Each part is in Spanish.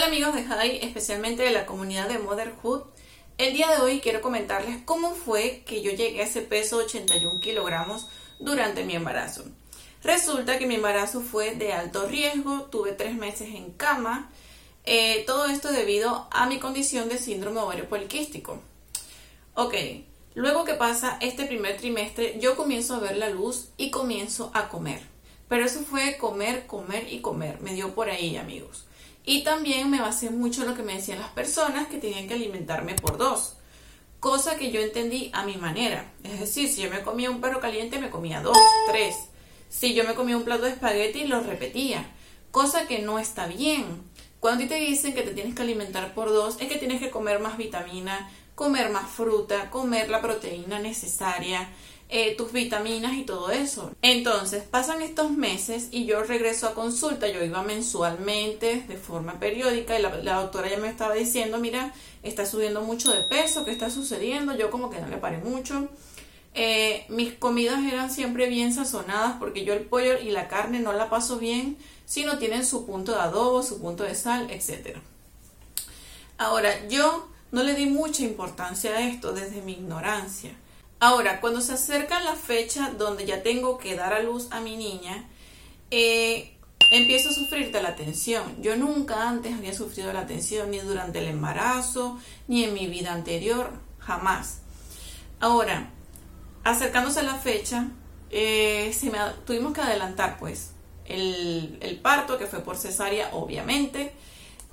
Hola amigos de Jai, especialmente de la comunidad de Motherhood. El día de hoy quiero comentarles cómo fue que yo llegué a ese peso de 81 kilogramos durante mi embarazo. Resulta que mi embarazo fue de alto riesgo, tuve tres meses en cama, eh, todo esto debido a mi condición de síndrome ovario poliquístico. Ok, luego que pasa este primer trimestre, yo comienzo a ver la luz y comienzo a comer. Pero eso fue comer, comer y comer, me dio por ahí amigos. Y también me basé mucho en lo que me decían las personas que tenían que alimentarme por dos. Cosa que yo entendí a mi manera. Es decir, si yo me comía un perro caliente, me comía dos, tres. Si yo me comía un plato de espagueti, lo repetía. Cosa que no está bien. Cuando te dicen que te tienes que alimentar por dos, es que tienes que comer más vitamina, comer más fruta, comer la proteína necesaria, eh, tus vitaminas y todo eso. Entonces, pasan estos meses y yo regreso a consulta. Yo iba mensualmente, de forma periódica, y la, doctora ya me estaba diciendo, mira, está subiendo mucho de peso, ¿qué está sucediendo? Yo como que no le paré mucho. Eh, mis comidas eran siempre bien sazonadas porque yo el pollo y la carne no la paso bien si no tienen su punto de adobo, su punto de sal, etc. Ahora, yo no le di mucha importancia a esto desde mi ignorancia. Ahora, cuando se acerca la fecha donde ya tengo que dar a luz a mi niña, eh, empiezo a sufrir de la tensión. Yo nunca antes había sufrido la tensión, ni durante el embarazo, ni en mi vida anterior, jamás. Ahora, acercándose a la fecha, eh, tuvimos que adelantar pues el, parto, que fue por cesárea, obviamente.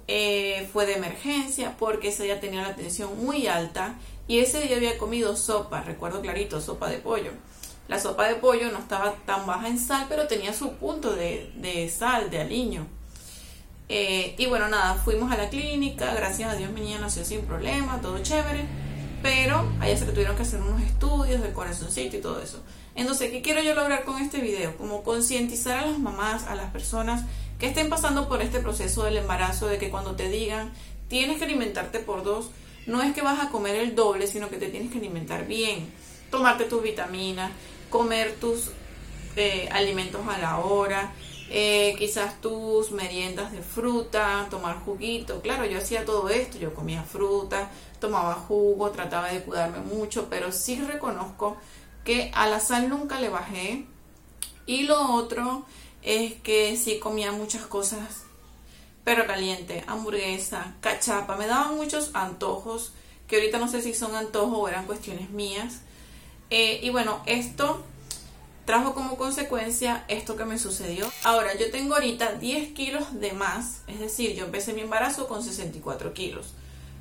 Eh, fue de emergencia porque ese día tenía la tensión muy alta y ese día había comido sopa, recuerdo clarito, sopa de pollo. La sopa de pollo no estaba tan baja en sal, pero tenía su punto de, sal, de aliño. Eh, y bueno, nada, fuimos a la clínica, gracias a Dios mi niña nació sin problema, todo chévere, pero allá se le tuvieron que hacer unos estudios de corazoncito y todo eso. Entonces, ¿qué quiero yo lograr con este video? Como concientizar a las mamás, a las personas que estén pasando por este proceso del embarazo, de que cuando te digan, tienes que alimentarte por dos, no es que vas a comer el doble, sino que te tienes que alimentar bien, tomarte tus vitaminas, comer tus eh, alimentos a la hora, eh, quizás tus meriendas de fruta, tomar juguito. Claro, yo hacía todo esto, yo comía fruta, tomaba jugo, trataba de cuidarme mucho, pero sí reconozco que a la sal nunca le bajé. Y lo otro es que sí comía muchas cosas perro caliente, hamburguesa, cachapa. Me daban muchos antojos, que ahorita no sé si son antojos o eran cuestiones mías. Eh, y bueno, esto trajo como consecuencia esto que me sucedió. Ahora, yo tengo ahorita 10 kilos de más, es decir, yo empecé mi embarazo con 64 kilos,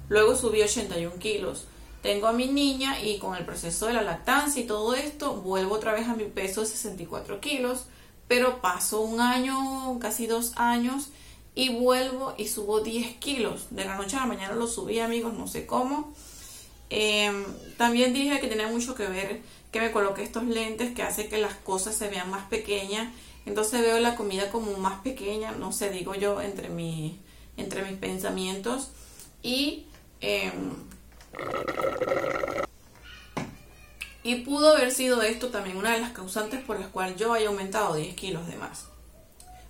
luego subí 81 kilos. Tengo a mi niña y con el proceso de la lactancia y todo esto, vuelvo otra vez a mi peso de 64 kilos, pero paso un año, casi dos años, y vuelvo y subo 10 kilos. De la noche a la mañana lo subí, amigos, no sé cómo. Em, también dije que tenía mucho que ver que me coloqué estos lentes que hace que las cosas se vean más pequeñas. Entonces veo la comida como más pequeña, no sé, digo yo, entre, mi, entre mis pensamientos. Y, em, y pudo haber sido esto también una de las causantes por las cuales yo haya aumentado 10 kilos de más.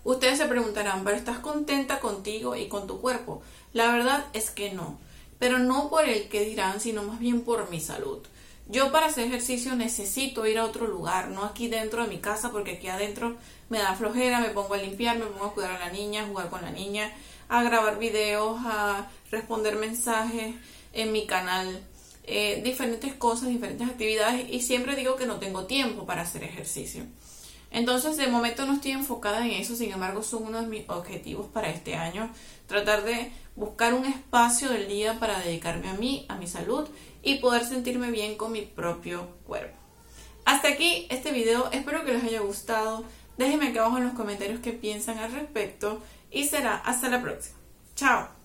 Ustedes se preguntarán, pero ¿estás contenta contigo y con tu cuerpo? La verdad es que no, pero no por el que dirán, sino más bien por mi salud. Yo para hacer ejercicio necesito ir a otro lugar, no aquí dentro de mi casa, porque aquí adentro me da flojera, me pongo a limpiar, me pongo a cuidar a la niña, a jugar con la niña, a grabar videos, a responder mensajes en mi canal, eh, diferentes cosas, diferentes actividades y siempre digo que no tengo tiempo para hacer ejercicio. Entonces, de momento no estoy enfocada en eso, sin embargo, son uno de mis objetivos para este año, tratar de buscar un espacio del día para dedicarme a mí, a mi salud y poder sentirme bien con mi propio cuerpo. Hasta aquí este video, espero que les haya gustado. Déjenme aquí abajo en los comentarios qué piensan al respecto y será hasta la próxima. Chao.